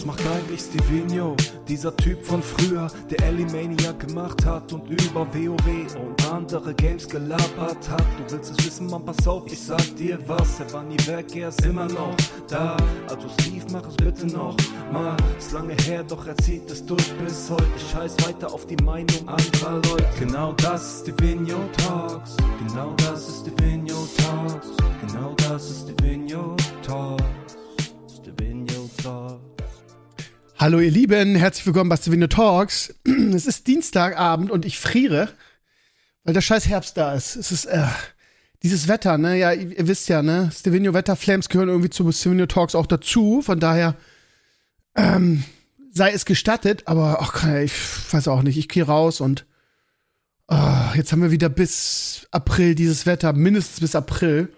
Was macht eigentlich Stevino? Dieser Typ von früher, der Elimania gemacht hat und über WoW und andere Games gelabert hat. Du willst es wissen, man, pass auf, ich sag dir was. Er war nie weg, er ist immer noch da. Also Steve, mach es bitte noch mal. Ist lange her, doch er zieht es durch bis heute. Scheiß weiter auf die Meinung anderer Leute. Genau das ist Stevino Talks. Genau das ist Stevino Talks. Genau das ist Stevino Talks. Hallo ihr Lieben, herzlich willkommen bei Stevenio Talks. Es ist Dienstagabend und ich friere, weil der scheiß Herbst da ist. Es ist äh, dieses Wetter, ne? Ja, ihr, wisst ja, ne? Stevenio Wetterflames gehören irgendwie zu Stevenio Talks auch dazu. Von daher ähm, sei es gestattet, aber ach, ich weiß auch nicht. Ich gehe raus und ah, jetzt haben wir wieder bis April dieses Wetter, mindestens bis April.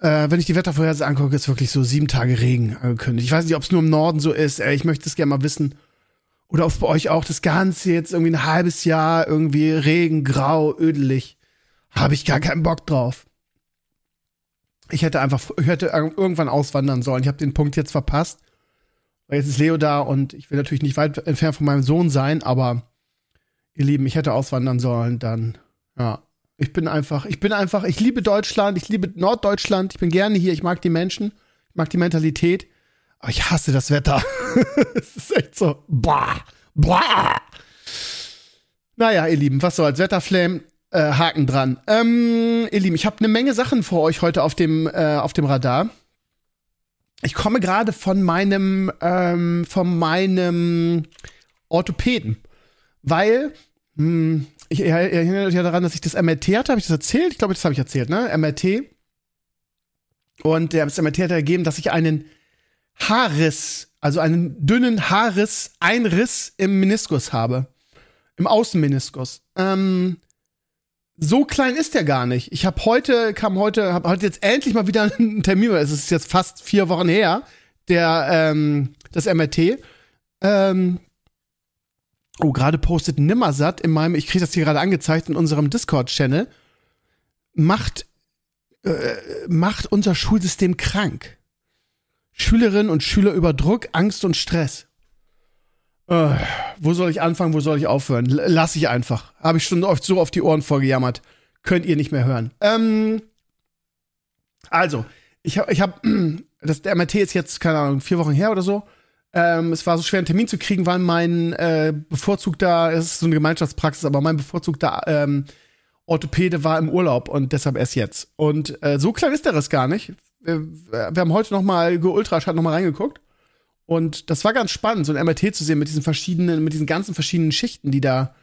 Äh, wenn ich die Wettervorhersage angucke, ist wirklich so sieben Tage Regen angekündigt. Ich weiß nicht, ob es nur im Norden so ist. Ey, ich möchte es gerne mal wissen. Oder ob bei euch auch das Ganze jetzt irgendwie ein halbes Jahr irgendwie Regen, grau, ödelig. Habe ich gar keinen Bock drauf. Ich hätte einfach, ich hätte irgendwann auswandern sollen. Ich habe den Punkt jetzt verpasst. Weil jetzt ist Leo da und ich will natürlich nicht weit entfernt von meinem Sohn sein, aber ihr Lieben, ich hätte auswandern sollen, dann, ja. Ich bin einfach, ich bin einfach, ich liebe Deutschland, ich liebe Norddeutschland, ich bin gerne hier, ich mag die Menschen, ich mag die Mentalität, aber ich hasse das Wetter. es ist echt so, bah, bah. Naja, ihr Lieben, was so als Wetterflame, äh, Haken dran. Ähm, ihr Lieben, ich habe eine Menge Sachen vor euch heute auf dem, äh, auf dem Radar. Ich komme gerade von meinem, ähm, von meinem Orthopäden, weil hm, ich erinnere mich ja daran, dass ich das MRT hatte. Habe ich das erzählt? Ich glaube, das habe ich erzählt, ne? MRT. Und der, das MRT hat ergeben, dass ich einen Haarriss, also einen dünnen Haarriss, Einriss im Meniskus habe. Im Außenmeniskus. Ähm, so klein ist der gar nicht. Ich habe heute, kam heute, habe heute jetzt endlich mal wieder einen Termin, es ist jetzt fast vier Wochen her, der, ähm, das MRT. Ähm, Oh, gerade postet Nimmersatt in meinem, ich kriege das hier gerade angezeigt in unserem Discord-Channel, macht, äh, macht unser Schulsystem krank. Schülerinnen und Schüler über Druck, Angst und Stress. Äh, wo soll ich anfangen, wo soll ich aufhören? Lass ich einfach. Habe ich schon oft so auf die Ohren vorgejammert. Könnt ihr nicht mehr hören. Ähm, also, ich habe, ich hab, das, der MRT ist jetzt, keine Ahnung, vier Wochen her oder so. Ähm, es war so schwer, einen Termin zu kriegen, weil mein äh, bevorzugter, es ist so eine Gemeinschaftspraxis, aber mein bevorzugter ähm, Orthopäde war im Urlaub und deshalb erst jetzt. Und äh, so klein ist der Riss gar nicht. Wir, wir haben heute noch mal geultraschall noch reingeguckt und das war ganz spannend, so ein MRT zu sehen mit diesen verschiedenen, mit diesen ganzen verschiedenen Schichten, die da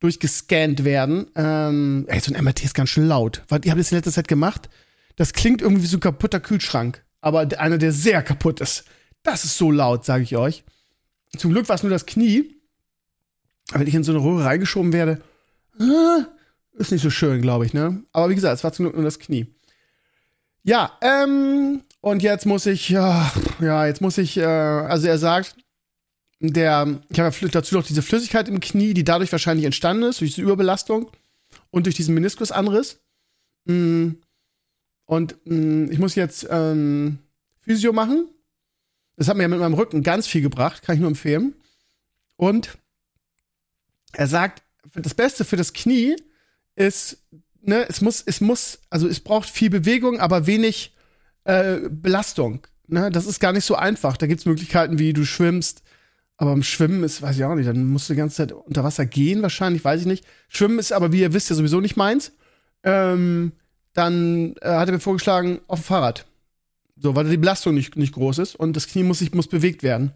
durchgescannt werden. Ähm, ey, so ein MRT ist ganz schön laut. Ich habe das in letzter Zeit gemacht. Das klingt irgendwie wie so ein kaputter Kühlschrank, aber einer, der sehr kaputt ist. Das ist so laut, sage ich euch. Zum Glück war es nur das Knie. Wenn ich in so eine Röhre reingeschoben werde, äh, ist nicht so schön, glaube ich, ne? Aber wie gesagt, es war zum Glück nur das Knie. Ja, ähm, und jetzt muss ich, ja, ja jetzt muss ich, äh, also er sagt, der, ich habe ja dazu noch diese Flüssigkeit im Knie, die dadurch wahrscheinlich entstanden ist, durch diese Überbelastung und durch diesen Meniskusanriss. Mm, und mm, ich muss jetzt ähm, Physio machen das hat mir mit meinem Rücken ganz viel gebracht, kann ich nur empfehlen. Und er sagt, das Beste für das Knie ist, ne, es muss, es muss, also es braucht viel Bewegung, aber wenig äh, Belastung. Ne? Das ist gar nicht so einfach. Da gibt es Möglichkeiten, wie du schwimmst. Aber im Schwimmen ist, weiß ich auch nicht, dann musst du die ganze Zeit unter Wasser gehen, wahrscheinlich, weiß ich nicht. Schwimmen ist aber, wie ihr wisst, ja sowieso nicht meins. Ähm, dann äh, hat er mir vorgeschlagen, auf dem Fahrrad. So, weil die Belastung nicht, nicht groß ist und das Knie muss sich muss bewegt werden.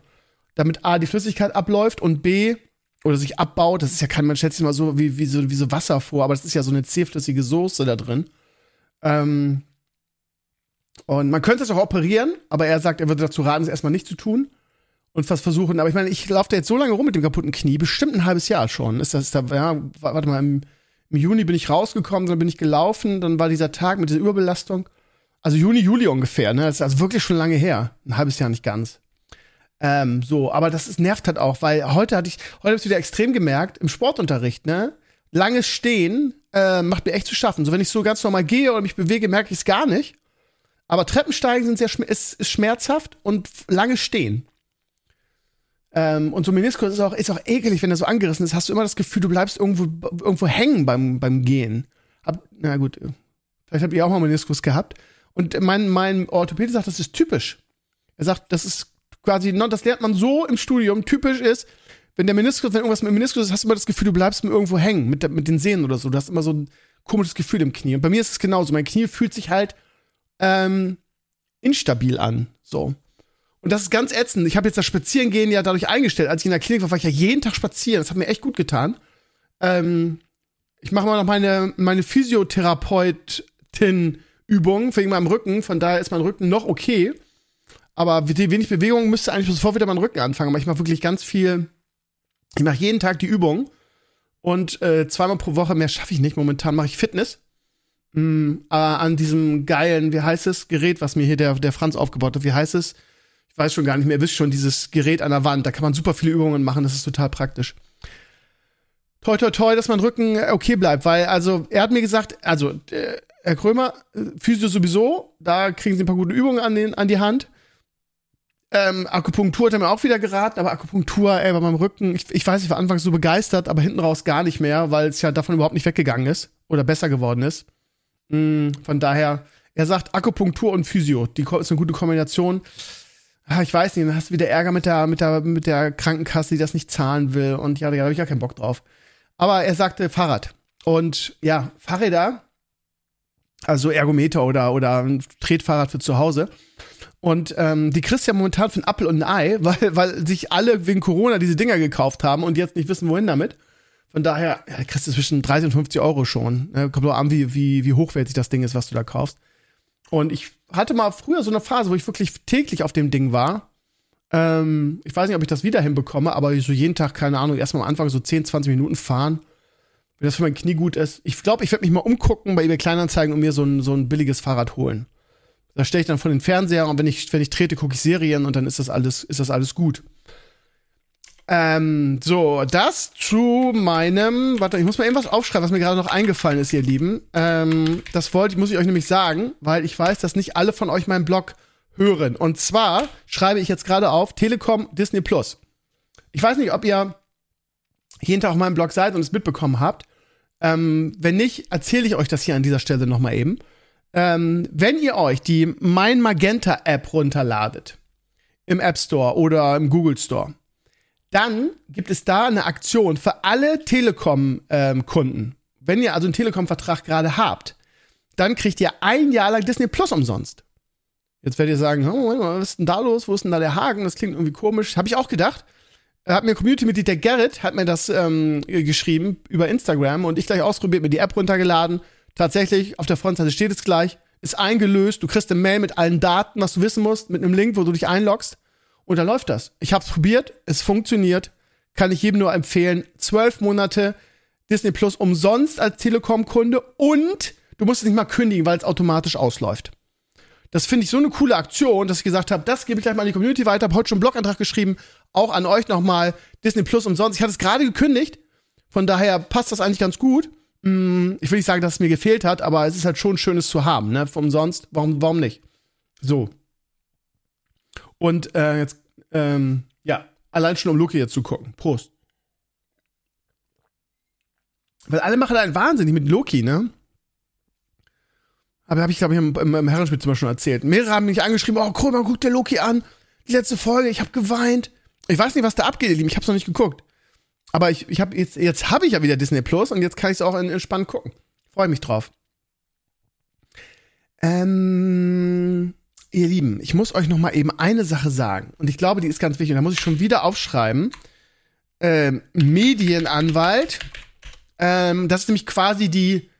Damit A, die Flüssigkeit abläuft und B, oder sich abbaut. Das ist ja kein, man sich mal so wie, wie, so wie so Wasser vor, aber das ist ja so eine zähflüssige Soße da drin. Ähm, und man könnte es auch operieren, aber er sagt, er würde dazu raten, es erstmal nicht zu tun und was versuchen. Aber ich meine, ich laufe da jetzt so lange rum mit dem kaputten Knie, bestimmt ein halbes Jahr schon. Ist das, ist da, ja, warte mal, im, im Juni bin ich rausgekommen, dann bin ich gelaufen, dann war dieser Tag mit dieser Überbelastung. Also Juni, Juli ungefähr, ne? Das ist also wirklich schon lange her. Ein halbes Jahr nicht ganz. Ähm, so, aber das ist, nervt halt auch, weil heute hatte ich, heute habe ich wieder extrem gemerkt, im Sportunterricht, ne? Langes Stehen äh, macht mir echt zu schaffen. So, wenn ich so ganz normal gehe oder mich bewege, merke ich es gar nicht. Aber Treppensteigen sind sehr ist, ist schmerzhaft und lange Stehen. Ähm, und so Meniskus ist auch, ist auch ekelig, wenn er so angerissen ist, hast du immer das Gefühl, du bleibst irgendwo, irgendwo hängen beim, beim Gehen. Hab, na gut, vielleicht habt ihr auch mal Meniskus gehabt. Und mein, mein Orthopäde sagt, das ist typisch. Er sagt, das ist quasi, das lernt man so im Studium, typisch ist, wenn der Meniskus, wenn irgendwas mit dem Meniskus ist, hast du immer das Gefühl, du bleibst irgendwo hängen mit, mit den Sehnen oder so. Du hast immer so ein komisches Gefühl im Knie. Und bei mir ist es genauso. Mein Knie fühlt sich halt ähm, instabil an. So. Und das ist ganz ätzend. Ich habe jetzt das Spazierengehen ja dadurch eingestellt. Als ich in der Klinik war, war ich ja jeden Tag spazieren. Das hat mir echt gut getan. Ähm, ich mache mal noch meine, meine Physiotherapeutin-Übung wegen meinem Rücken. Von daher ist mein Rücken noch okay. Aber die wenig Bewegung müsste eigentlich sofort wieder meinen Rücken anfangen. Aber ich mache wirklich ganz viel. Ich mache jeden Tag die Übung. Und äh, zweimal pro Woche, mehr schaffe ich nicht. Momentan mache ich Fitness. Mm, äh, an diesem geilen, wie heißt es, Gerät, was mir hier der, der Franz aufgebaut hat. Wie heißt es? Ich weiß schon gar nicht mehr. Ihr wisst schon, dieses Gerät an der Wand. Da kann man super viele Übungen machen. Das ist total praktisch. Toi, toi, toi, dass mein Rücken okay bleibt. Weil, also, er hat mir gesagt, also, äh, Herr Krömer, Physio sowieso, da kriegen Sie ein paar gute Übungen an, den, an die Hand. Ähm, Akupunktur hat er mir auch wieder geraten, aber Akupunktur, ey, bei meinem Rücken, ich, ich weiß, ich war anfangs so begeistert, aber hinten raus gar nicht mehr, weil es ja davon überhaupt nicht weggegangen ist oder besser geworden ist. Mm, von daher, er sagt Akupunktur und Physio, die ist eine gute Kombination. Ah, ich weiß nicht, dann hast du wieder Ärger mit der, mit der, mit der Krankenkasse, die das nicht zahlen will und ja, da habe ich ja keinen Bock drauf. Aber er sagte Fahrrad. Und ja, Fahrräder, also Ergometer oder, oder ein Tretfahrrad für zu Hause und ähm, die kriegst ja momentan für ein Apfel und ein Ei, weil, weil sich alle wegen Corona diese Dinger gekauft haben und jetzt nicht wissen, wohin damit. Von daher, ja, kriegst du zwischen 30 und 50 Euro schon. Ne? Kommt auch an, wie, wie, wie hochwertig das Ding ist, was du da kaufst. Und ich hatte mal früher so eine Phase, wo ich wirklich täglich auf dem Ding war. Ähm, ich weiß nicht, ob ich das wieder hinbekomme, aber so jeden Tag, keine Ahnung, erstmal am Anfang so 10, 20 Minuten fahren. Wenn das für mein Knie gut ist. Ich glaube, ich werde mich mal umgucken bei eBay Kleinanzeigen und mir so ein, so ein billiges Fahrrad holen. Da stelle ich dann vor den Fernseher und wenn ich, wenn ich trete, gucke ich Serien und dann ist das alles, ist das alles gut. Ähm, so, das zu meinem, warte, ich muss mal irgendwas aufschreiben, was mir gerade noch eingefallen ist, ihr Lieben. Ähm, das wollte, muss ich euch nämlich sagen, weil ich weiß, dass nicht alle von euch meinen Blog hören. Und zwar schreibe ich jetzt gerade auf Telekom Disney Plus. Ich weiß nicht, ob ihr jeden Tag auf meinem Blog seid und es mitbekommen habt. Ähm, wenn nicht, erzähle ich euch das hier an dieser Stelle noch mal eben. Ähm, wenn ihr euch die Mein Magenta App runterladet, im App Store oder im Google Store, dann gibt es da eine Aktion für alle Telekom-Kunden. Ähm, wenn ihr also einen Telekom-Vertrag gerade habt, dann kriegt ihr ein Jahr lang Disney Plus umsonst. Jetzt werdet ihr sagen, oh, was ist denn da los? Wo ist denn da der Haken? Das klingt irgendwie komisch. Habe ich auch gedacht. Hat mir Community-Mitglied der Gerrit hat mir das ähm, geschrieben über Instagram und ich gleich ausprobiert, mir die App runtergeladen Tatsächlich, auf der Frontseite steht es gleich, ist eingelöst, du kriegst eine Mail mit allen Daten, was du wissen musst, mit einem Link, wo du dich einloggst. Und dann läuft das. Ich habe es probiert, es funktioniert. Kann ich jedem nur empfehlen. Zwölf Monate Disney Plus umsonst als Telekom-Kunde und du musst es nicht mal kündigen, weil es automatisch ausläuft. Das finde ich so eine coole Aktion, dass ich gesagt habe, das gebe ich gleich mal an die Community weiter. Habe heute schon einen Blogantrag geschrieben, auch an euch nochmal Disney Plus umsonst. Ich hatte es gerade gekündigt, von daher passt das eigentlich ganz gut. Mm, ich will nicht sagen, dass es mir gefehlt hat, aber es ist halt schon schönes zu haben, ne? Umsonst, warum, warum nicht? So. Und äh, jetzt, ähm, ja, allein schon um Loki jetzt zu gucken. Prost. Weil alle machen einen wahnsinnig mit Loki, ne? Aber habe ich, glaube ich, im, im, im Herrenspielzimmer schon erzählt. Mehrere haben mich angeschrieben, oh, cool, man guckt der Loki an. Die letzte Folge, ich habe geweint. Ich weiß nicht, was da abgeht, ihr Lieben. Ich habe noch nicht geguckt. Aber ich, ich habe jetzt, jetzt habe ich ja wieder Disney Plus und jetzt kann ich es auch entspannt gucken. Freue mich drauf. Ähm, ihr Lieben, ich muss euch noch mal eben eine Sache sagen und ich glaube, die ist ganz wichtig. Und da muss ich schon wieder aufschreiben. Ähm, Medienanwalt. Ähm, das ist nämlich quasi die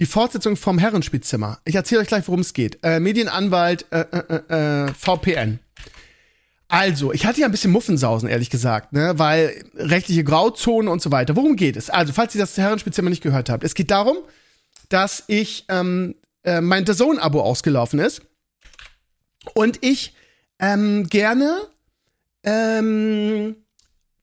die Fortsetzung vom Herrenspielzimmer. Ich erzähle euch gleich, worum es geht. Äh, Medienanwalt äh, äh, äh, äh VPN. Also, ich hatte ja ein bisschen Muffensausen, ehrlich gesagt, ne, weil rechtliche Grauzone und so weiter. Worum geht es? Also, falls ihr das Herrenspeziell mal nicht gehört habt, es geht darum, dass ich ähm, äh, mein The Zone-Abo ausgelaufen ist und ich ähm, gerne ähm,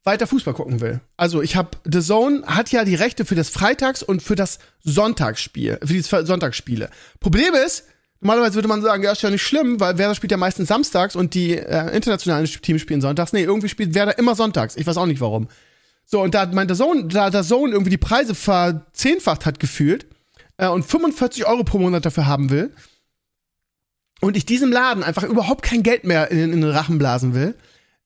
weiter Fußball gucken will. Also ich habe The Zone hat ja die Rechte für das Freitags- und für das Sonntagsspiel, für die Sonntagsspiele. Problem ist, Normalerweise würde man sagen, ja, ist ja nicht schlimm, weil Werder spielt ja meistens samstags und die äh, internationalen Teams spielen sonntags. Nee, irgendwie spielt Werder immer sonntags. Ich weiß auch nicht warum. So, und da meinte Sohn, da der Sohn irgendwie die Preise verzehnfacht hat gefühlt äh, und 45 Euro pro Monat dafür haben will und ich diesem Laden einfach überhaupt kein Geld mehr in, in den Rachen blasen will,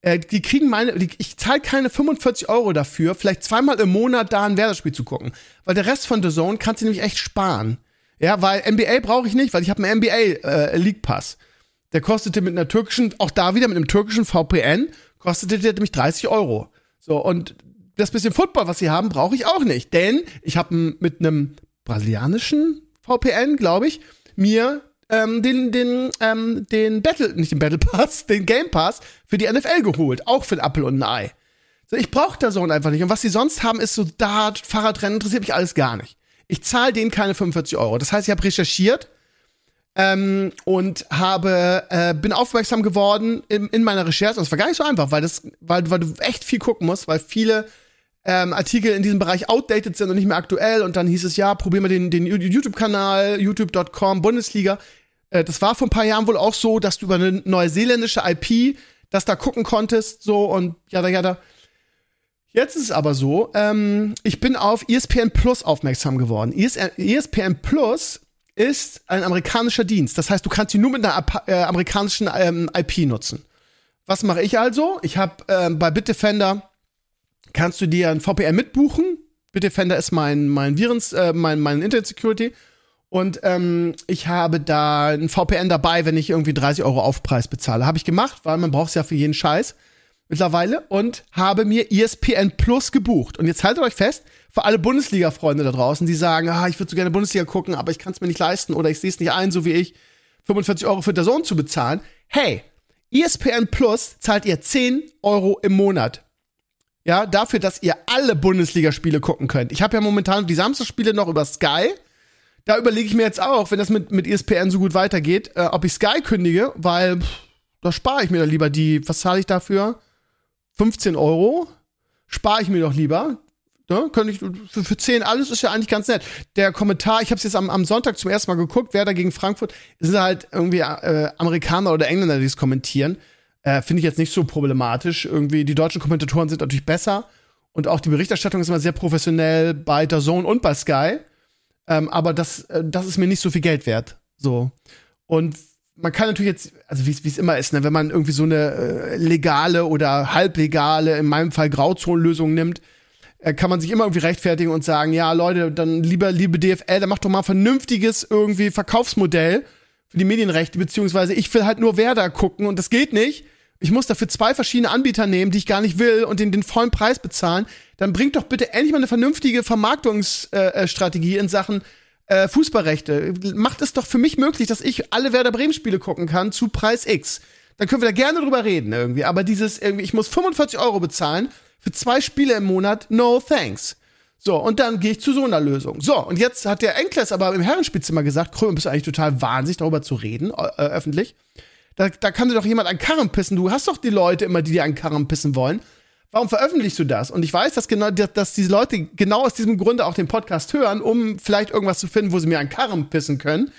äh, die kriegen meine, die, ich zahle keine 45 Euro dafür, vielleicht zweimal im Monat da ein Werder-Spiel zu gucken. Weil der Rest von The Zone kannst du nämlich echt sparen. Ja, weil NBA brauche ich nicht, weil ich habe einen NBA äh, League Pass. Der kostete mit einer türkischen, auch da wieder mit einem türkischen VPN, kostete der nämlich 30 Euro. So, und das bisschen Football, was sie haben, brauche ich auch nicht. Denn ich habe mit einem brasilianischen VPN, glaube ich, mir ähm, den, den, ähm, den Battle, nicht den Battle Pass, den Game Pass für die NFL geholt. Auch für ein Apple und ein Ei. So, ich brauche da so einfach nicht. Und was sie sonst haben, ist so Dart, Fahrradrennen, interessiert mich alles gar nicht. Ich zahle denen keine 45 Euro. Das heißt, ich habe recherchiert ähm, und habe äh, bin aufmerksam geworden in, in meiner Recherche. Und es war gar nicht so einfach, weil das, weil, weil du echt viel gucken musst, weil viele ähm, Artikel in diesem Bereich outdated sind und nicht mehr aktuell. Und dann hieß es ja, probier mal den, den YouTube-Kanal, youtube.com, Bundesliga. Äh, das war vor ein paar Jahren wohl auch so, dass du über eine neuseeländische IP das da gucken konntest, so und ja, ja, da. Jetzt ist es aber so, ähm, ich bin auf ESPN Plus aufmerksam geworden. ESPN Plus ist ein amerikanischer Dienst. Das heißt, du kannst ihn nur mit einer äh, amerikanischen ähm, IP nutzen. Was mache ich also? Ich habe ähm, bei Bitdefender kannst du dir ein VPN mitbuchen. Bitdefender ist mein mein Virens, äh, mein mein Internet Security und ähm, ich habe da ein VPN dabei, wenn ich irgendwie 30 Euro Aufpreis bezahle. Habe ich gemacht, weil man braucht es ja für jeden Scheiß mittlerweile und habe mir ESPN Plus gebucht. Und jetzt haltet euch fest, für alle Bundesliga-Freunde da draußen, die sagen, ah, ich würde so gerne Bundesliga gucken, aber ich kann es mir nicht leisten oder ich sehe es nicht ein, so wie ich, 45 Euro für Sohn zu bezahlen. Hey, ESPN Plus zahlt ihr 10 Euro im Monat. Ja, dafür, dass ihr alle Bundesligaspiele gucken könnt. Ich habe ja momentan die Samstagsspiele noch über Sky da überlege ich mir jetzt auch, wenn das mit, mit ESPN so gut weitergeht, äh, ob ich Sky kündige, weil pff, da spare ich mir dann lieber die, was zahle ich dafür? 15 Euro? Spare ich mir doch lieber. Ne? Könnte ich, für, für 10 alles ist ja eigentlich ganz nett. Der Kommentar, ich habe es jetzt am, am Sonntag zum ersten Mal geguckt, wer da gegen Frankfurt, sind halt irgendwie äh, Amerikaner oder Engländer, die es kommentieren. Äh, Finde ich jetzt nicht so problematisch. Irgendwie, die deutschen Kommentatoren sind natürlich besser. Und auch die Berichterstattung ist immer sehr professionell bei der Zone und bei Sky. Ähm, aber das, äh, das ist mir nicht so viel Geld wert. So. Und man kann natürlich jetzt, also wie es immer ist, ne, wenn man irgendwie so eine äh, legale oder halblegale, in meinem Fall Grauzonenlösung nimmt, äh, kann man sich immer irgendwie rechtfertigen und sagen, ja, Leute, dann lieber, liebe DFL, dann macht doch mal ein vernünftiges irgendwie Verkaufsmodell für die Medienrechte, beziehungsweise ich will halt nur Werder gucken und das geht nicht. Ich muss dafür zwei verschiedene Anbieter nehmen, die ich gar nicht will und den, den vollen Preis bezahlen, dann bringt doch bitte endlich mal eine vernünftige Vermarktungsstrategie äh, in Sachen äh, Fußballrechte. Macht es doch für mich möglich, dass ich alle Werder Bremen Spiele gucken kann zu Preis X. Dann können wir da gerne drüber reden irgendwie. Aber dieses irgendwie, ich muss 45 Euro bezahlen für zwei Spiele im Monat, no thanks. So, und dann gehe ich zu so einer Lösung. So, und jetzt hat der Enkles aber im Herrenspielzimmer gesagt, Krömer, bist du eigentlich total wahnsinnig, darüber zu reden, äh, öffentlich. Da, da kann dir doch jemand an Karren pissen. Du hast doch die Leute immer, die dir an Karren pissen wollen. Warum veröffentlichst du das? Und ich weiß, dass genau, dass diese Leute genau aus diesem Grunde auch den Podcast hören, um vielleicht irgendwas zu finden, wo sie mir an Karren pissen können.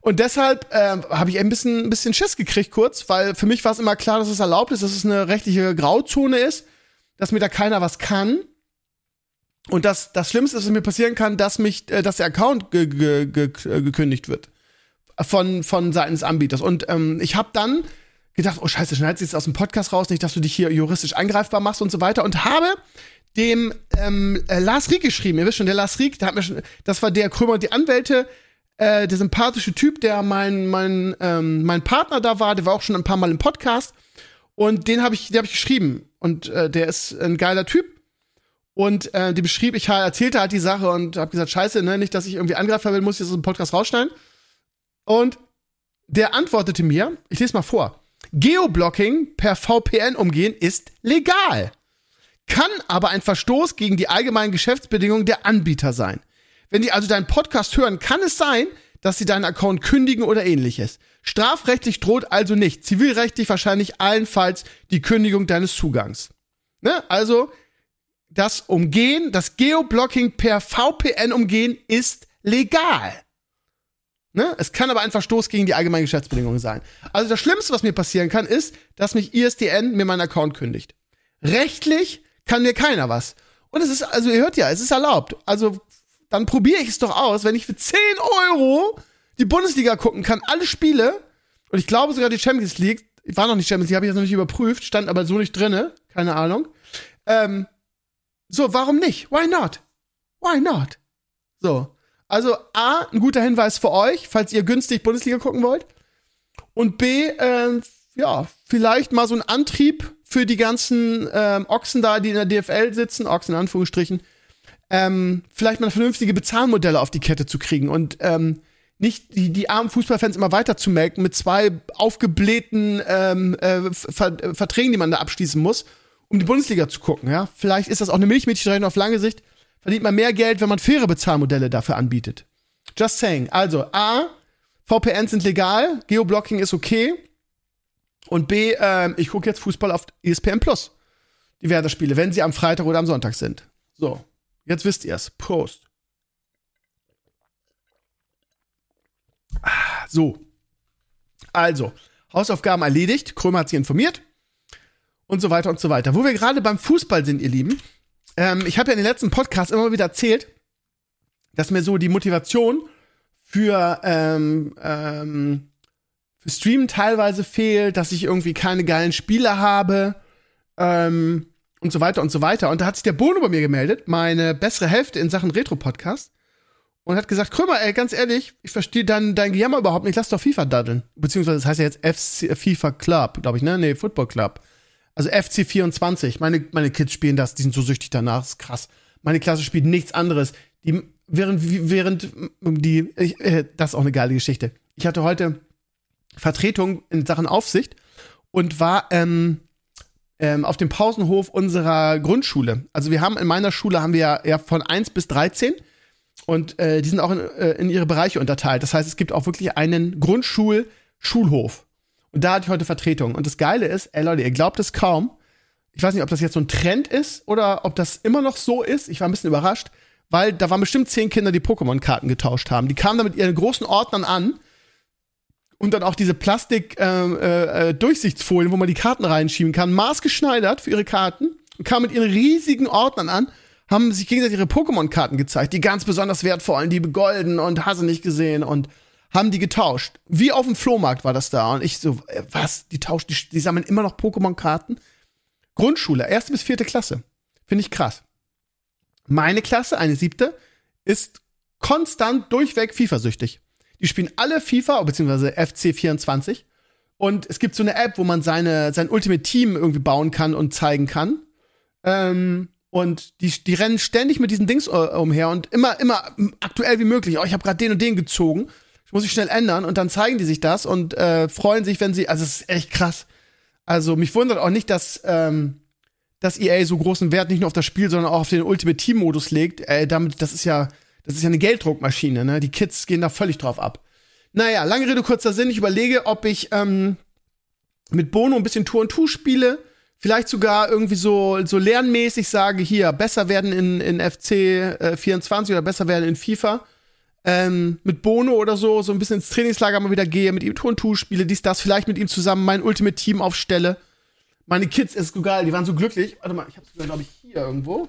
Und deshalb äh, habe ich ein bisschen, ein bisschen Schiss gekriegt kurz, weil für mich war es immer klar, dass es erlaubt ist, dass es eine rechtliche Grauzone ist, dass mir da keiner was kann. Und das, das Schlimmste, was mir passieren kann, dass mich, äh, dass der Account ge ge ge gekündigt wird von, von seitens Anbieters. Und ähm, ich habe dann gedacht, oh scheiße, schneidest du jetzt aus dem Podcast raus, nicht, dass du dich hier juristisch angreifbar machst und so weiter. Und habe dem ähm, äh, Lars Rieck geschrieben. Ihr wisst schon, der Lars Rieck, der hat mir schon, das war der Krömer und die Anwälte, äh, der sympathische Typ, der mein, mein, ähm, mein Partner da war, der war auch schon ein paar Mal im Podcast. Und den habe ich, der habe ich geschrieben. Und äh, der ist ein geiler Typ. Und äh, die beschrieb, ich erzählte halt die Sache und habe gesagt, scheiße, ne, nicht, dass ich irgendwie angreifen will, muss ich das aus dem Podcast rausschneiden. Und der antwortete mir, ich lese mal vor. Geoblocking per VPN umgehen ist legal. Kann aber ein Verstoß gegen die allgemeinen Geschäftsbedingungen der Anbieter sein. Wenn die also deinen Podcast hören, kann es sein, dass sie deinen Account kündigen oder ähnliches. Strafrechtlich droht also nicht, zivilrechtlich wahrscheinlich allenfalls die Kündigung deines Zugangs. Ne? Also das Umgehen, das Geoblocking per VPN umgehen ist legal. Ne? Es kann aber ein Verstoß gegen die allgemeinen Geschäftsbedingungen sein. Also das Schlimmste, was mir passieren kann, ist, dass mich ISDN mir meinen Account kündigt. Rechtlich kann mir keiner was. Und es ist, also ihr hört ja, es ist erlaubt. Also dann probiere ich es doch aus, wenn ich für 10 Euro die Bundesliga gucken kann, alle Spiele, und ich glaube sogar die Champions League, war noch nicht Champions League, habe ich jetzt noch nicht überprüft, stand aber so nicht drinne, keine Ahnung. Ähm, so, warum nicht? Why not? Why not? So. Also A, ein guter Hinweis für euch, falls ihr günstig Bundesliga gucken wollt. Und B, äh, ja, vielleicht mal so ein Antrieb für die ganzen ähm, Ochsen da, die in der DFL sitzen, Ochsen in Anführungsstrichen, ähm, vielleicht mal vernünftige Bezahlmodelle auf die Kette zu kriegen und ähm, nicht die, die armen Fußballfans immer weiter zu melken mit zwei aufgeblähten ähm, äh, Ver Verträgen, die man da abschließen muss, um die Bundesliga zu gucken. Ja, vielleicht ist das auch eine Milchmädchenrechnung auf lange Sicht. Verdient man mehr Geld, wenn man faire Bezahlmodelle dafür anbietet. Just saying. Also A, VPNs sind legal, Geoblocking ist okay. Und B, äh, ich gucke jetzt Fußball auf ESPN Plus. Die Werder-Spiele, wenn sie am Freitag oder am Sonntag sind. So, jetzt wisst ihr's. Prost. So. Also, Hausaufgaben erledigt. Krömer hat sie informiert. Und so weiter und so weiter. Wo wir gerade beim Fußball sind, ihr Lieben. Ähm, ich habe ja in den letzten Podcasts immer wieder erzählt, dass mir so die Motivation für, ähm, ähm, für Streamen teilweise fehlt, dass ich irgendwie keine geilen Spiele habe ähm, und so weiter und so weiter. Und da hat sich der Bono bei mir gemeldet, meine bessere Hälfte in Sachen Retro-Podcast und hat gesagt, Krömer, ey, ganz ehrlich, ich verstehe dein, dein Gejammer überhaupt nicht, lass doch FIFA daddeln. Beziehungsweise das heißt ja jetzt FC, FIFA Club, glaube ich, ne? Nee, Football Club. Also FC 24. Meine, meine Kids spielen das, die sind so süchtig danach, ist krass. Meine Klasse spielt nichts anderes. Die, während, während die, ich, äh, das ist auch eine geile Geschichte. Ich hatte heute Vertretung in Sachen Aufsicht und war ähm, ähm, auf dem Pausenhof unserer Grundschule. Also wir haben in meiner Schule haben wir ja, ja von 1 bis 13 und äh, die sind auch in, äh, in ihre Bereiche unterteilt. Das heißt, es gibt auch wirklich einen Grundschul-Schulhof. Und da hatte ich heute Vertretung. Und das Geile ist, ey Leute, ihr glaubt es kaum. Ich weiß nicht, ob das jetzt so ein Trend ist oder ob das immer noch so ist. Ich war ein bisschen überrascht, weil da waren bestimmt zehn Kinder, die Pokémon-Karten getauscht haben. Die kamen da mit ihren großen Ordnern an und dann auch diese Plastik-Durchsichtsfolien, äh, äh, wo man die Karten reinschieben kann, maßgeschneidert für ihre Karten und kamen mit ihren riesigen Ordnern an haben sich gegenseitig ihre Pokémon-Karten gezeigt, die ganz besonders wertvollen, die begolden und hast nicht gesehen und haben die getauscht. Wie auf dem Flohmarkt war das da. Und ich so, äh, was? Die tauschen, die, die sammeln immer noch Pokémon-Karten? Grundschule, erste bis vierte Klasse. Finde ich krass. Meine Klasse, eine siebte, ist konstant durchweg FIFA-süchtig. Die spielen alle FIFA, beziehungsweise FC24. Und es gibt so eine App, wo man seine, sein Ultimate Team irgendwie bauen kann und zeigen kann. Ähm, und die, die rennen ständig mit diesen Dings äh, umher und immer, immer aktuell wie möglich. Oh, ich habe gerade den und den gezogen. Ich muss mich schnell ändern und dann zeigen die sich das und äh, freuen sich, wenn sie. Also es ist echt krass. Also mich wundert auch nicht, dass, ähm, dass EA so großen Wert nicht nur auf das Spiel, sondern auch auf den Ultimate Team Modus legt. Äh, damit, das ist ja, das ist ja eine Gelddruckmaschine. Ne? Die Kids gehen da völlig drauf ab. Naja, lange Rede kurzer Sinn. Ich überlege, ob ich ähm, mit Bono ein bisschen Tour und Tour spiele vielleicht sogar irgendwie so, so lernmäßig sage, hier, besser werden in, in FC äh, 24 oder besser werden in FIFA. Ähm, mit Bono oder so, so ein bisschen ins Trainingslager mal wieder gehe, mit ihm Tour und Tour spiele, dies, das, vielleicht mit ihm zusammen mein Ultimate Team aufstelle. Meine Kids ist geil, die waren so glücklich. Warte mal, ich hab's sogar, glaube ich, hier irgendwo.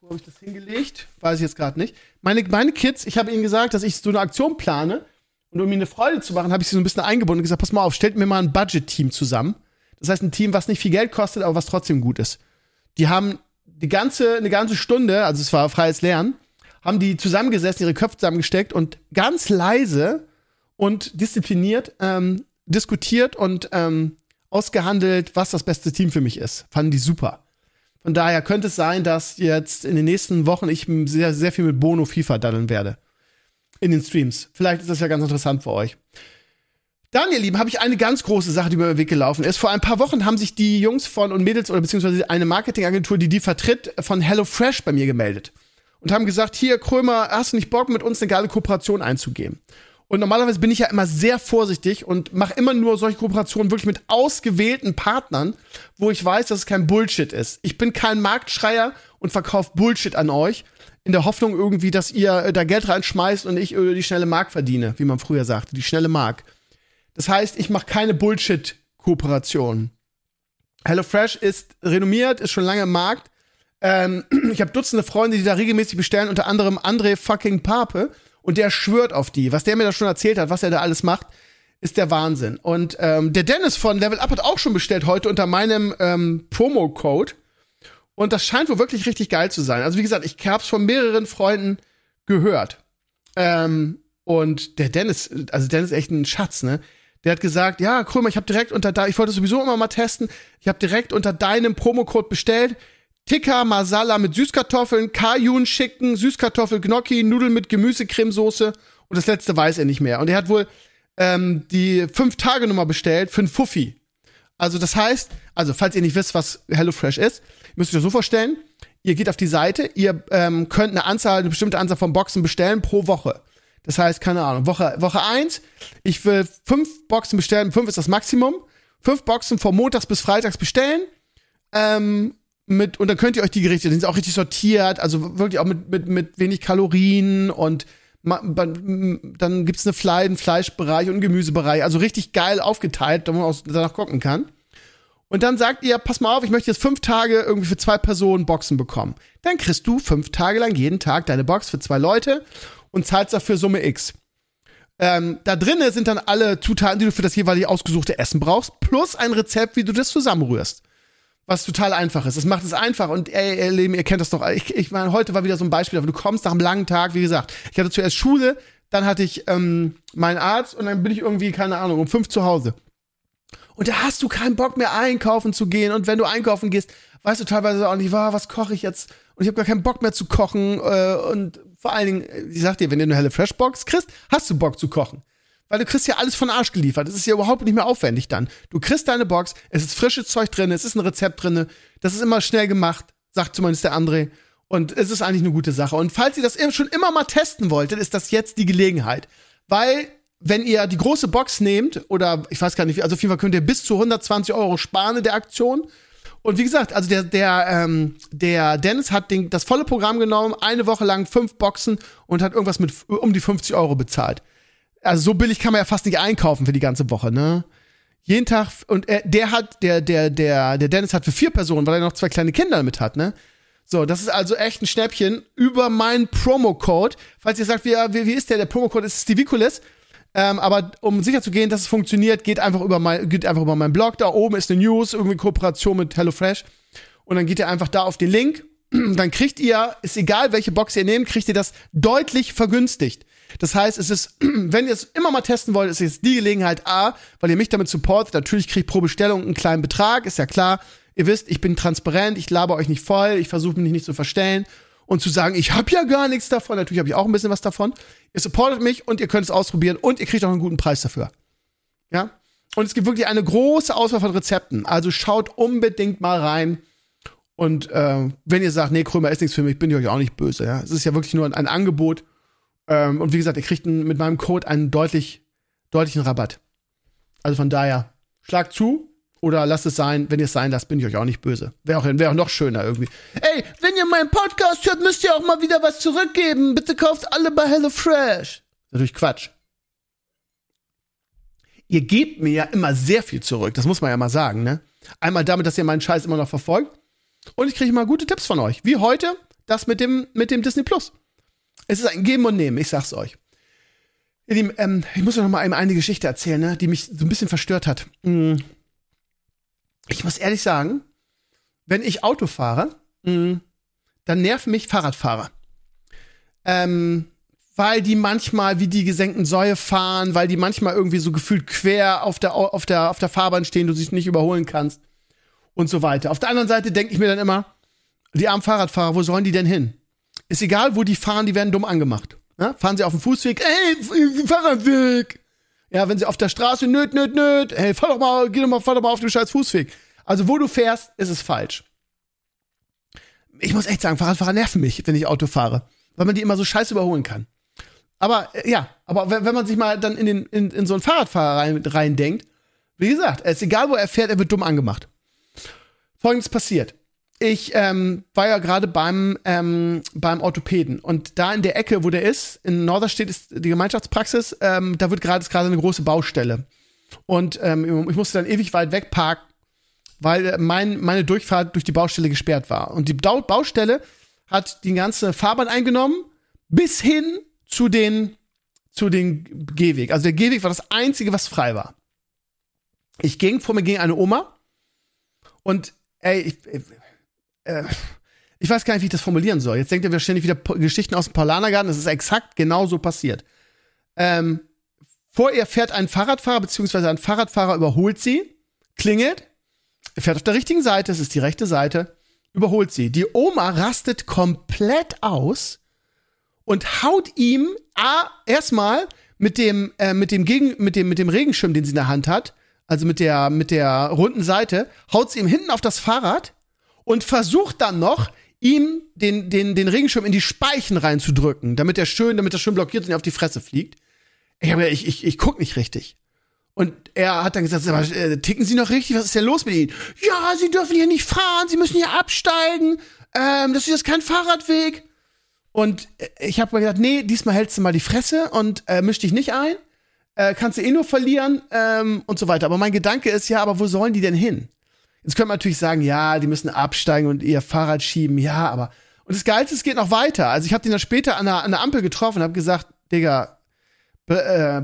Wo habe ich das hingelegt? Weiß ich jetzt gerade nicht. Meine, meine Kids, ich habe ihnen gesagt, dass ich so eine Aktion plane. Und um ihnen eine Freude zu machen, habe ich sie so ein bisschen eingebunden und gesagt, pass mal auf, stellt mir mal ein Budget-Team zusammen das heißt, ein Team, was nicht viel Geld kostet, aber was trotzdem gut ist. Die haben die ganze, eine ganze Stunde, also es war freies Lernen, haben die zusammengesessen, ihre Köpfe zusammengesteckt und ganz leise und diszipliniert ähm, diskutiert und ähm, ausgehandelt, was das beste Team für mich ist. Fanden die super. Von daher könnte es sein, dass jetzt in den nächsten Wochen ich sehr, sehr viel mit Bono FIFA daddeln werde. In den Streams. Vielleicht ist das ja ganz interessant für euch. Dann, ihr Lieben, habe ich eine ganz große Sache, die mir über den Weg gelaufen ist. Vor ein paar Wochen haben sich die Jungs von und Mädels oder beziehungsweise eine Marketingagentur, die die vertritt, von HelloFresh bei mir gemeldet. Und haben gesagt, hier, Krömer, hast du nicht Bock, mit uns eine geile Kooperation einzugehen? Und normalerweise bin ich ja immer sehr vorsichtig und mache immer nur solche Kooperationen wirklich mit ausgewählten Partnern, wo ich weiß, dass es kein Bullshit ist. Ich bin kein Marktschreier und verkaufe Bullshit an euch. in der Hoffnung irgendwie, dass ihr äh, da Geld reinschmeißt und ich äh, die schnelle Mark verdiene, wie man früher sagte, die schnelle Mark. Das heißt, ich mache keine Bullshit-Kooperation. HelloFresh ist renommiert, ist schon lange im Markt. Ähm, ich habe Dutzende Freunde, die da regelmäßig bestellen, unter anderem André fucking Pape. Und der schwört auf die. Was der mir da schon erzählt hat, was er da alles macht, ist der Wahnsinn. Und ähm, der Dennis von Level Up hat auch schon bestellt heute unter meinem ähm, Promo-Code. Und das scheint wohl wirklich richtig geil zu sein. Also wie gesagt, ich hab's von mehreren Freunden gehört. Ähm, und der Dennis, also Dennis ist echt ein Schatz, ne? Der hat gesagt, ja, Krömer, ich habe direkt unter da, ich wollte sowieso immer mal testen. Ich habe direkt unter deinem Promocode bestellt. Tikka Masala mit Süßkartoffeln, Kajun Chicken, Süßkartoffel Gnocchi, Nudeln mit Gemüsecremesoße und das letzte weiß er nicht mehr. Und er hat wohl ähm, die fünf Tage Nummer bestellt für ein Fuffi. Also das heißt, also falls ihr nicht wisst, was HelloFresh ist, müsst ihr euch das so vorstellen. Ihr geht auf die Seite, ihr ähm, könnt eine Anzahl, eine bestimmte Anzahl von Boxen bestellen pro Woche. Das heißt, keine Ahnung, Woche, Woche eins, ich will fünf Boxen bestellen, fünf ist das Maximum. Fünf Boxen von montags bis freitags bestellen. Ähm, mit, und dann könnt ihr euch die Gerichte, die sind auch richtig sortiert, also wirklich auch mit, mit, mit wenig Kalorien und dann gibt's eine Fle einen Fleischbereich und einen Gemüsebereich, also richtig geil aufgeteilt, damit man auch danach gucken kann. Und dann sagt ihr, pass mal auf, ich möchte jetzt fünf Tage irgendwie für zwei Personen Boxen bekommen. Dann kriegst du fünf Tage lang jeden Tag deine Box für zwei Leute und zahlst dafür Summe X. Ähm, da drinnen sind dann alle Zutaten, die du für das jeweilige ausgesuchte Essen brauchst, plus ein Rezept, wie du das zusammenrührst was total einfach ist. Es macht es einfach und ey, ihr Leben, ihr kennt das doch. Ich, ich meine, heute war wieder so ein Beispiel, aber du kommst nach einem langen Tag, wie gesagt. Ich hatte zuerst Schule, dann hatte ich ähm, meinen Arzt und dann bin ich irgendwie, keine Ahnung, um fünf zu Hause. Und da hast du keinen Bock mehr einkaufen zu gehen. Und wenn du einkaufen gehst, weißt du teilweise auch nicht, was koche ich jetzt? Und ich habe gar keinen Bock mehr zu kochen. Äh, und vor allen Dingen, ich sag dir, wenn du eine helle Freshbox kriegst, hast du Bock zu kochen. Weil du kriegst ja alles von Arsch geliefert. Das ist ja überhaupt nicht mehr aufwendig dann. Du kriegst deine Box, es ist frisches Zeug drin, es ist ein Rezept drin, das ist immer schnell gemacht, sagt zumindest der André. Und es ist eigentlich eine gute Sache. Und falls ihr das schon immer mal testen wolltet, ist das jetzt die Gelegenheit. Weil, wenn ihr die große Box nehmt, oder ich weiß gar nicht, also auf jeden Fall könnt ihr bis zu 120 Euro sparen in der Aktion. Und wie gesagt, also der, der, ähm, der Dennis hat den, das volle Programm genommen, eine Woche lang fünf Boxen und hat irgendwas mit um die 50 Euro bezahlt also so billig kann man ja fast nicht einkaufen für die ganze Woche, ne? Jeden Tag und er, der hat der der der der Dennis hat für vier Personen, weil er noch zwei kleine Kinder mit hat, ne? So, das ist also echt ein Schnäppchen über meinen Promocode. Falls ihr sagt, wie, wie, wie ist der? Der Promocode ist Steviculis. Ähm, aber um sicher zu gehen, dass es funktioniert, geht einfach über mein, geht einfach über meinen Blog. Da oben ist eine News, irgendwie Kooperation mit HelloFresh. Und dann geht ihr einfach da auf den Link. Dann kriegt ihr, ist egal welche Box ihr nehmt, kriegt ihr das deutlich vergünstigt. Das heißt, es ist, wenn ihr es immer mal testen wollt, ist jetzt die Gelegenheit A, weil ihr mich damit supportet. Natürlich kriegt pro Bestellung einen kleinen Betrag, ist ja klar. Ihr wisst, ich bin transparent, ich laber euch nicht voll, ich versuche mich nicht zu verstellen und zu sagen, ich habe ja gar nichts davon. Natürlich habe ich auch ein bisschen was davon. Ihr supportet mich und ihr könnt es ausprobieren und ihr kriegt auch einen guten Preis dafür. Ja? Und es gibt wirklich eine große Auswahl von Rezepten. Also schaut unbedingt mal rein. Und äh, wenn ihr sagt, nee, Krömer ist nichts für mich, bin ich euch auch nicht böse. Ja? Es ist ja wirklich nur ein, ein Angebot. Ähm, und wie gesagt, ihr kriegt mit meinem Code einen deutlich, deutlichen Rabatt. Also von daher, schlagt zu oder lasst es sein. Wenn ihr es sein lasst, bin ich euch auch nicht böse. Wäre auch, wär auch noch schöner irgendwie. Ey, wenn ihr meinen Podcast hört, müsst ihr auch mal wieder was zurückgeben. Bitte kauft alle bei HelloFresh. Natürlich Quatsch. Ihr gebt mir ja immer sehr viel zurück. Das muss man ja mal sagen, ne? Einmal damit, dass ihr meinen Scheiß immer noch verfolgt. Und ich kriege mal gute Tipps von euch. Wie heute das mit dem, mit dem Disney Plus. Es ist ein Geben und Nehmen, ich sag's euch. Lieben, ähm, ich muss euch noch mal eine Geschichte erzählen, ne, die mich so ein bisschen verstört hat. Mm. Ich muss ehrlich sagen, wenn ich Auto fahre, mm, dann nerven mich Fahrradfahrer. Ähm, weil die manchmal wie die gesenkten Säue fahren, weil die manchmal irgendwie so gefühlt quer auf der, auf der, auf der Fahrbahn stehen, du sie nicht überholen kannst und so weiter. Auf der anderen Seite denke ich mir dann immer, die armen Fahrradfahrer, wo sollen die denn hin? Ist egal, wo die fahren, die werden dumm angemacht. Ja? Fahren sie auf dem Fußweg, ey, Fahrradweg. Ja, wenn sie auf der Straße, nöt, nöt, nöt, hey, fahr doch mal, geh doch mal, fahr doch mal auf dem scheiß Fußweg. Also, wo du fährst, ist es falsch. Ich muss echt sagen, Fahrradfahrer nerven mich, wenn ich Auto fahre. Weil man die immer so scheiße überholen kann. Aber, äh, ja, aber wenn, wenn man sich mal dann in, den, in, in so einen Fahrradfahrer rein, rein denkt, wie gesagt, es ist egal, wo er fährt, er wird dumm angemacht. Folgendes passiert. Ich ähm, war ja gerade beim, ähm, beim Orthopäden und da in der Ecke, wo der ist, in Norderstedt ist die Gemeinschaftspraxis, ähm, da wird gerade gerade eine große Baustelle. Und ähm, ich musste dann ewig weit wegparken, weil mein, meine Durchfahrt durch die Baustelle gesperrt war. Und die Baustelle hat die ganze Fahrbahn eingenommen, bis hin zu den, zu den Gehweg. Also der Gehweg war das Einzige, was frei war. Ich ging, vor mir ging eine Oma und ey, ich, äh, ich weiß gar nicht, wie ich das formulieren soll. Jetzt denkt ihr wahrscheinlich wieder Geschichten aus dem Paulanergarten. Das ist exakt genauso passiert. Ähm, vor ihr fährt ein Fahrradfahrer, beziehungsweise ein Fahrradfahrer überholt sie, klingelt, fährt auf der richtigen Seite, es ist die rechte Seite, überholt sie. Die Oma rastet komplett aus und haut ihm A, erstmal mit dem, äh, mit dem Gegen, mit dem, mit dem Regenschirm, den sie in der Hand hat, also mit der, mit der runden Seite, haut sie ihm hinten auf das Fahrrad und versucht dann noch, ihm den, den, den Regenschirm in die Speichen reinzudrücken, damit er schön, damit er schön blockiert und auf die Fresse fliegt. Ich, hab, ich, ich, ich guck nicht richtig. Und er hat dann gesagt, aber, äh, ticken Sie noch richtig? Was ist denn los mit Ihnen? Ja, Sie dürfen hier nicht fahren, Sie müssen hier absteigen. Ähm, das ist jetzt kein Fahrradweg. Und äh, ich habe mir gesagt, nee, diesmal hältst du mal die Fresse und äh, misch dich nicht ein. Äh, kannst du eh nur verlieren ähm, und so weiter. Aber mein Gedanke ist ja, aber wo sollen die denn hin? Jetzt könnte man natürlich sagen, ja, die müssen absteigen und ihr Fahrrad schieben, ja, aber. Und das Geilste, es geht noch weiter. Also ich habe den dann später an der, an der Ampel getroffen und habe gesagt, Digga, äh,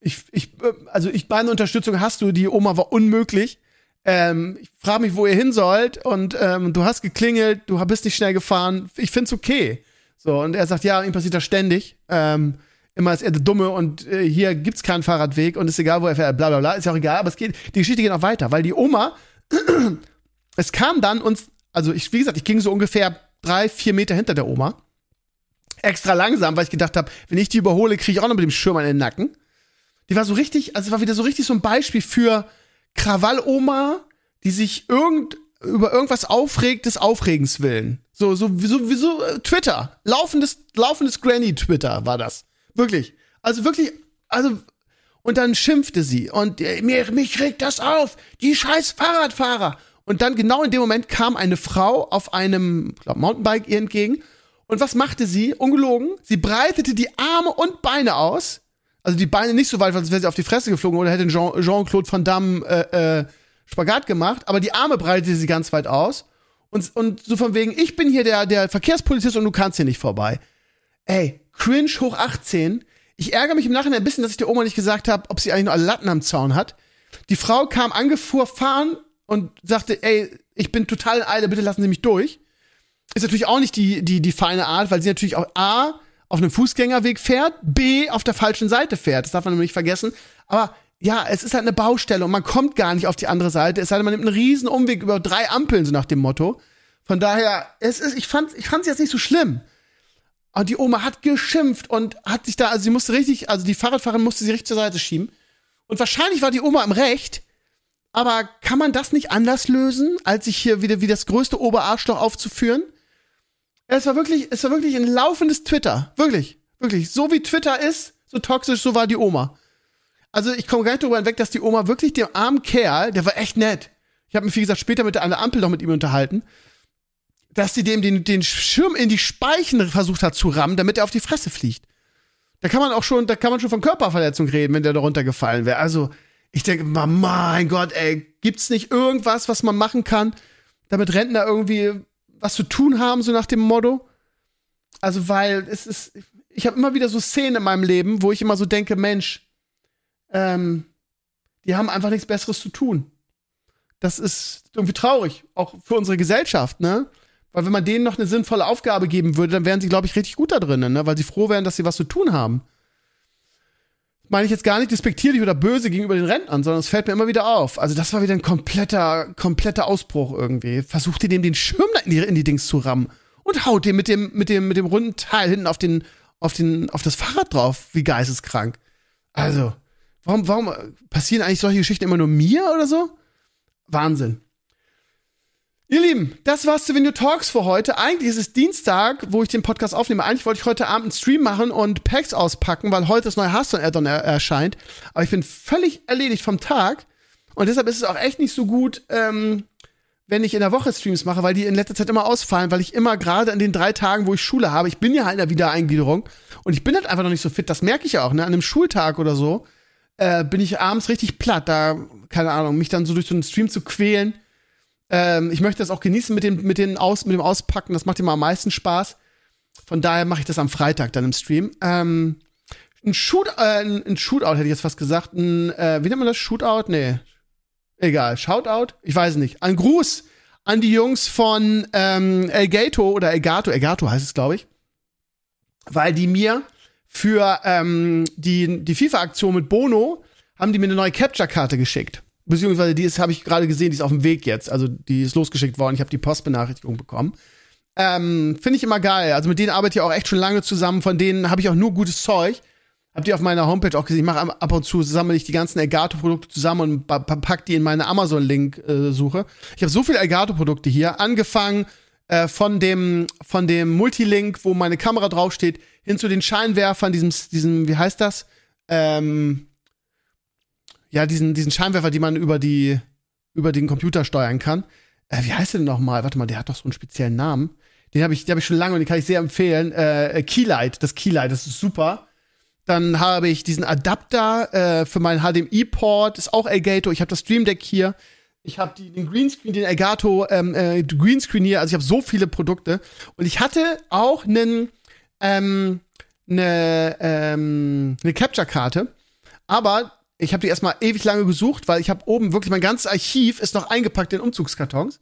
ich, ich, also ich, meine Unterstützung hast du, die Oma war unmöglich. Ähm, ich frage mich, wo ihr hin sollt und ähm, du hast geklingelt, du bist nicht schnell gefahren. Ich find's okay. So, und er sagt, ja, ihm passiert das ständig. Ähm, immer ist er der Dumme und äh, hier gibt's keinen Fahrradweg und ist egal, wo er fährt, bla bla bla, ist ja auch egal, aber es geht, die Geschichte geht noch weiter, weil die Oma es kam dann uns, also ich, wie gesagt, ich ging so ungefähr drei, vier Meter hinter der Oma. Extra langsam, weil ich gedacht habe, wenn ich die überhole, kriege ich auch noch mit dem Schirm an den Nacken. Die war so richtig, also es war wieder so richtig so ein Beispiel für Krawall-Oma, die sich irgend, über irgendwas aufregt, des Aufregens willen. So, so, so, wie so äh, Twitter. Laufendes, laufendes Granny-Twitter war das. Wirklich. Also wirklich, also und dann schimpfte sie und äh, mir, mich regt das auf, die scheiß Fahrradfahrer. Und dann genau in dem Moment kam eine Frau auf einem glaub, Mountainbike ihr entgegen. Und was machte sie? Ungelogen. Sie breitete die Arme und Beine aus. Also die Beine nicht so weit, als wäre sie auf die Fresse geflogen oder hätte Jean-Claude Van Damme äh, äh, Spagat gemacht. Aber die Arme breitete sie ganz weit aus. Und, und so von wegen, ich bin hier der, der Verkehrspolizist und du kannst hier nicht vorbei. Ey, cringe hoch 18 ich ärgere mich im Nachhinein ein bisschen, dass ich der Oma nicht gesagt habe, ob sie eigentlich nur alle Latten am Zaun hat. Die Frau kam angefuhr fahren und sagte, ey, ich bin total in Eile, bitte lassen Sie mich durch. Ist natürlich auch nicht die, die, die feine Art, weil sie natürlich auch A, auf einem Fußgängerweg fährt, B, auf der falschen Seite fährt. Das darf man nämlich nicht vergessen. Aber ja, es ist halt eine Baustelle und man kommt gar nicht auf die andere Seite. Es sei denn, man nimmt einen riesen Umweg über drei Ampeln, so nach dem Motto. Von daher, es ist, ich fand, ich fand's jetzt nicht so schlimm. Und die Oma hat geschimpft und hat sich da, also sie musste richtig, also die Fahrradfahrerin musste sie richtig zur Seite schieben. Und wahrscheinlich war die Oma im Recht. Aber kann man das nicht anders lösen, als sich hier wieder wie das größte Oberarschloch aufzuführen? Es war wirklich, es war wirklich ein laufendes Twitter. Wirklich, wirklich. So wie Twitter ist, so toxisch, so war die Oma. Also ich komme gar nicht darüber hinweg, dass die Oma wirklich dem armen Kerl, der war echt nett. Ich habe mich, wie gesagt, später mit der, an Ampel noch mit ihm unterhalten dass sie dem den, den Schirm in die Speichen versucht hat zu rammen, damit er auf die Fresse fliegt. Da kann man auch schon, da kann man schon von Körperverletzung reden, wenn der da runtergefallen wäre. Also, ich denke, mein Gott, ey, gibt's nicht irgendwas, was man machen kann, damit Rentner irgendwie was zu tun haben, so nach dem Motto? Also, weil es ist, ich habe immer wieder so Szenen in meinem Leben, wo ich immer so denke, Mensch, ähm, die haben einfach nichts Besseres zu tun. Das ist irgendwie traurig, auch für unsere Gesellschaft, ne? Weil wenn man denen noch eine sinnvolle Aufgabe geben würde, dann wären sie, glaube ich, richtig gut da drinnen, ne? weil sie froh wären, dass sie was zu tun haben. Meine ich jetzt gar nicht despektierlich oder böse gegenüber den Rentnern, sondern es fällt mir immer wieder auf. Also das war wieder ein kompletter, kompletter Ausbruch irgendwie. Versucht ihr dem den Schirm in die, in die Dings zu rammen und haut den mit dem, mit dem, mit dem runden Teil hinten auf den, auf den, auf das Fahrrad drauf, wie geisteskrank. Also, warum, warum passieren eigentlich solche Geschichten immer nur mir oder so? Wahnsinn. Ihr Lieben, das war's zu Video Talks für heute. Eigentlich ist es Dienstag, wo ich den Podcast aufnehme. Eigentlich wollte ich heute Abend einen Stream machen und Packs auspacken, weil heute das neue Hearthstone Addon er erscheint. Aber ich bin völlig erledigt vom Tag. Und deshalb ist es auch echt nicht so gut, ähm, wenn ich in der Woche Streams mache, weil die in letzter Zeit immer ausfallen, weil ich immer gerade an den drei Tagen, wo ich Schule habe, ich bin ja halt in der Wiedereingliederung und ich bin halt einfach noch nicht so fit. Das merke ich auch, ne? An einem Schultag oder so äh, bin ich abends richtig platt. Da, keine Ahnung, mich dann so durch so einen Stream zu quälen. Ähm, ich möchte das auch genießen mit dem, mit, den Aus, mit dem Auspacken. Das macht immer am meisten Spaß. Von daher mache ich das am Freitag dann im Stream. Ähm, ein, Shoot, äh, ein Shootout hätte ich jetzt fast gesagt. Ein, äh, wie nennt man das? Shootout? Nee. Egal. Shoutout? Ich weiß nicht. Ein Gruß an die Jungs von ähm, Elgato oder Elgato. Elgato heißt es, glaube ich. Weil die mir für ähm, die, die FIFA-Aktion mit Bono haben die mir eine neue Capture-Karte geschickt. Beziehungsweise die ist, habe ich gerade gesehen, die ist auf dem Weg jetzt. Also die ist losgeschickt worden. Ich habe die Postbenachrichtigung bekommen. Ähm, Finde ich immer geil. Also mit denen arbeite ich auch echt schon lange zusammen. Von denen habe ich auch nur gutes Zeug. Habt ihr auf meiner Homepage auch gesehen? Ich mache ab und zu sammle ich die ganzen Elgato-Produkte zusammen und pack die in meine Amazon-Link-Suche. Äh, ich habe so viele Elgato-Produkte hier, angefangen äh, von dem von dem Multilink, wo meine Kamera draufsteht, hin zu den Scheinwerfern, diesem diesem wie heißt das? Ähm, ja, diesen diesen Scheinwerfer, die man über die über den Computer steuern kann. Äh, wie heißt der denn nochmal? Warte mal, der hat doch so einen speziellen Namen. Den habe ich, habe ich schon lange und den kann ich sehr empfehlen. Äh, Keylight, das Keylight, das ist super. Dann habe ich diesen Adapter äh, für meinen HDMI-Port, ist auch Elgato. Ich habe das Stream Deck hier. Ich habe den Greenscreen, den Elgato ähm, äh, Greenscreen hier. Also ich habe so viele Produkte. Und ich hatte auch einen ähm, eine, ähm, eine Capture-Karte. Aber ich habe die erstmal ewig lange gesucht, weil ich habe oben wirklich mein ganzes Archiv ist noch eingepackt in Umzugskartons.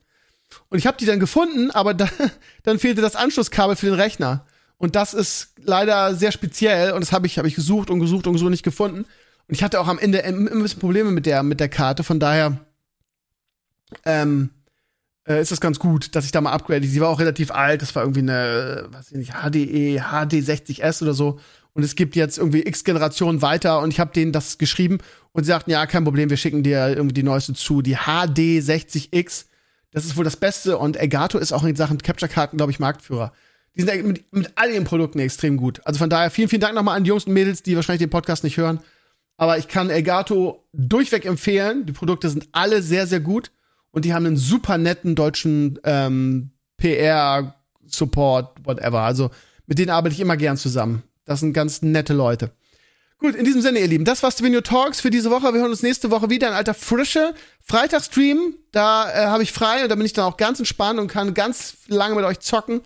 Und ich habe die dann gefunden, aber da, dann fehlte das Anschlusskabel für den Rechner. Und das ist leider sehr speziell und das habe ich, hab ich gesucht und gesucht und so nicht gefunden. Und ich hatte auch am Ende immer ein bisschen Probleme mit der, mit der Karte, von daher ähm, äh, ist das ganz gut, dass ich da mal upgrade. Sie war auch relativ alt, das war irgendwie eine, weiß ich nicht, HDE, HD60S oder so. Und es gibt jetzt irgendwie x Generationen weiter und ich habe denen das geschrieben und sie sagten, ja, kein Problem, wir schicken dir irgendwie die neueste zu, die HD60X. Das ist wohl das Beste und Elgato ist auch in Sachen Capture-Karten, glaube ich, Marktführer. Die sind mit, mit all ihren Produkten extrem gut. Also von daher vielen, vielen Dank nochmal an die Jungs und Mädels, die wahrscheinlich den Podcast nicht hören. Aber ich kann Elgato durchweg empfehlen. Die Produkte sind alle sehr, sehr gut. Und die haben einen super netten deutschen ähm, PR-Support, whatever. Also mit denen arbeite ich immer gern zusammen. Das sind ganz nette Leute. Gut, in diesem Sinne, ihr Lieben, das war's Video Talks für diese Woche. Wir hören uns nächste Woche wieder in alter Frische. Freitagstream, da äh, habe ich frei und da bin ich dann auch ganz entspannt und kann ganz lange mit euch zocken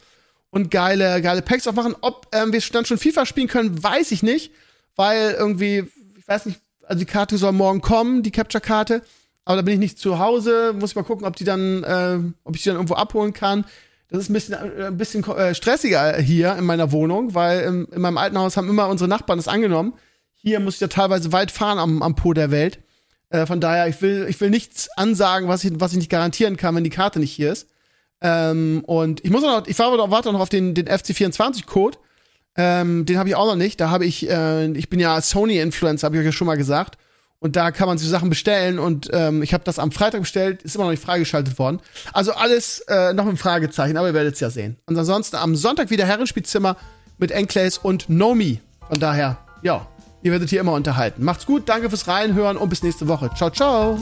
und geile, geile Packs aufmachen. Ob ähm, wir dann schon FIFA spielen können, weiß ich nicht, weil irgendwie, ich weiß nicht, also die Karte soll morgen kommen, die Capture-Karte. Aber da bin ich nicht zu Hause, muss ich mal gucken, ob die dann, äh, ob ich die dann irgendwo abholen kann. Das ist ein bisschen, äh, ein bisschen äh, stressiger hier in meiner Wohnung, weil in, in meinem alten Haus haben immer unsere Nachbarn das angenommen. Hier muss ich ja teilweise weit fahren am, am Po der Welt. Äh, von daher, ich will, ich will nichts ansagen, was ich, was ich nicht garantieren kann, wenn die Karte nicht hier ist. Ähm, und ich muss noch, ich warte noch auf den, den FC24-Code. Ähm, den habe ich auch noch nicht. Da habe ich, äh, ich bin ja Sony-Influencer, habe ich euch ja schon mal gesagt. Und da kann man sich Sachen bestellen. Und ähm, ich habe das am Freitag bestellt, ist immer noch nicht freigeschaltet worden. Also alles äh, noch mit Fragezeichen, aber ihr werdet es ja sehen. Und ansonsten am Sonntag wieder Herrenspielzimmer mit Enclays und Nomi. Von daher, ja, ihr werdet hier immer unterhalten. Macht's gut, danke fürs Reinhören und bis nächste Woche. Ciao, ciao.